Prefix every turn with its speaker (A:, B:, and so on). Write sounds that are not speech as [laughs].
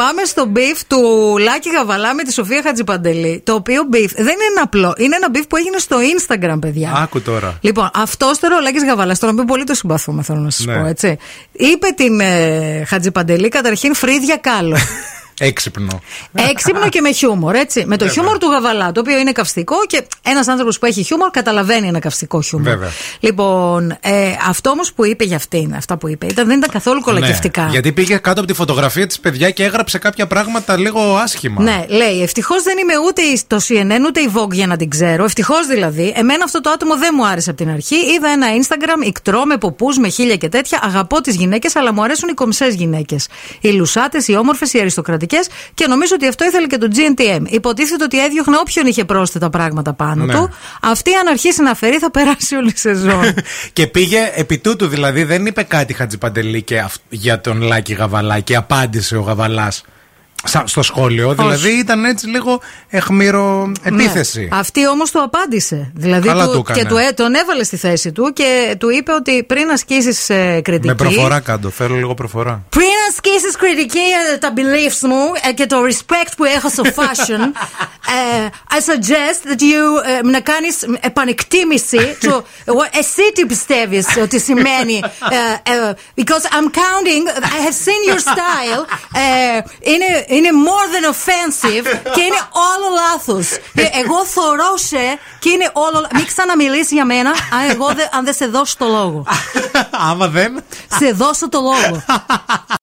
A: Πάμε στο beef του Λάκη Γαβαλά με τη Σοφία Χατζιπαντελή. Το οποίο beef δεν είναι απλό. Είναι ένα beef που έγινε στο Instagram, παιδιά.
B: Άκου τώρα.
A: Λοιπόν, αυτό τώρα ο Λάκης Γαβαλάς, τον οποίο πολύ το συμπαθούμε, θέλω να σας
B: Ναι.
A: πω, έτσι. Είπε την ε, Χατζιπαντελή καταρχήν Φρύδια Κάλο. [laughs]
B: Έξυπνο.
A: Έξυπνο και με χιούμορ, έτσι. Με το χιούμορ του Γαβαλά, το οποίο είναι καυστικό και ένας άνθρωπος που έχει χιούμορ καταλαβαίνει ένα καυστικό χιούμορ.
B: Βέβαια.
A: Λοιπόν, ε, αυτό όμως που είπε για αυτήν, αυτά που είπε, ήταν, δεν ήταν καθόλου κολακευτικά.
B: Ναι, γιατί πήγε κάτω από τη φωτογραφία της παιδιά και έγραψε κάποια πράγματα λίγο άσχημα.
A: Ναι, λέει, ευτυχώς δεν είμαι ούτε η- το CNN ούτε η Vogue για να την ξέρω. Ευτυχώς δηλαδή. Εμένα αυτό το άτομο δεν μου άρεσε από την αρχή. Είδα ένα Instagram ικτρό με ποπού, με χίλια και τέτοια. Αγαπώ τις γυναίκες, αλλά μου αρέσουν οι κομψέ γυναίκες. Οι λουσάτες, οι όμορφες, οι αριστοκρατικές και νομίζω ότι αυτό ήθελε και το GNTM. Υποτίθεται ότι έδιωχνε όποιον είχε πρόσθετα πράγματα πάνω
B: Ναι.
A: του. Αυτή αν αρχίσει να φέρει θα περάσει όλη η σεζόν. [laughs]
B: και πήγε επί τούτου, δηλαδή δεν είπε κάτι Χατζιπαντελή και αυ- για τον Λάκη Γαβαλά και απάντησε ο Γαβαλάς στο σχόλιο. Δηλαδή ήταν έτσι λίγο εχμήρο επίθεση.
A: Ναι. Αυτή όμως το απάντησε. Δηλαδή
B: Καλά
A: του-
B: το έκανε.
A: και του, ε- τον έβαλε στη θέση του και του είπε ότι πριν ασκήσεις ε, κριτική.
B: Με προφορά κάτω, θέλω λίγο προφορά.
A: Πριν ασκήσεις κριτική για τα beliefs μου ε, και το respect που έχω στο [laughs] fashion, ε, I suggest that you ε, να κάνεις επανεκτίμηση [laughs] του what- εσύ τι πιστεύεις ότι σημαίνει. ε, ε, because I'm counting, I have seen your style. ε, είναι, είναι more than offensive και είναι όλο λάθος. Εγώ θωρώ σε και είναι όλο. Μην ξαναμιλήσεις για μένα αν, εγώ δεν- αν δεν σε δώσω το λόγο. [laughs]
B: Άμα δεν.
A: σε δώσω το λόγο. [laughs]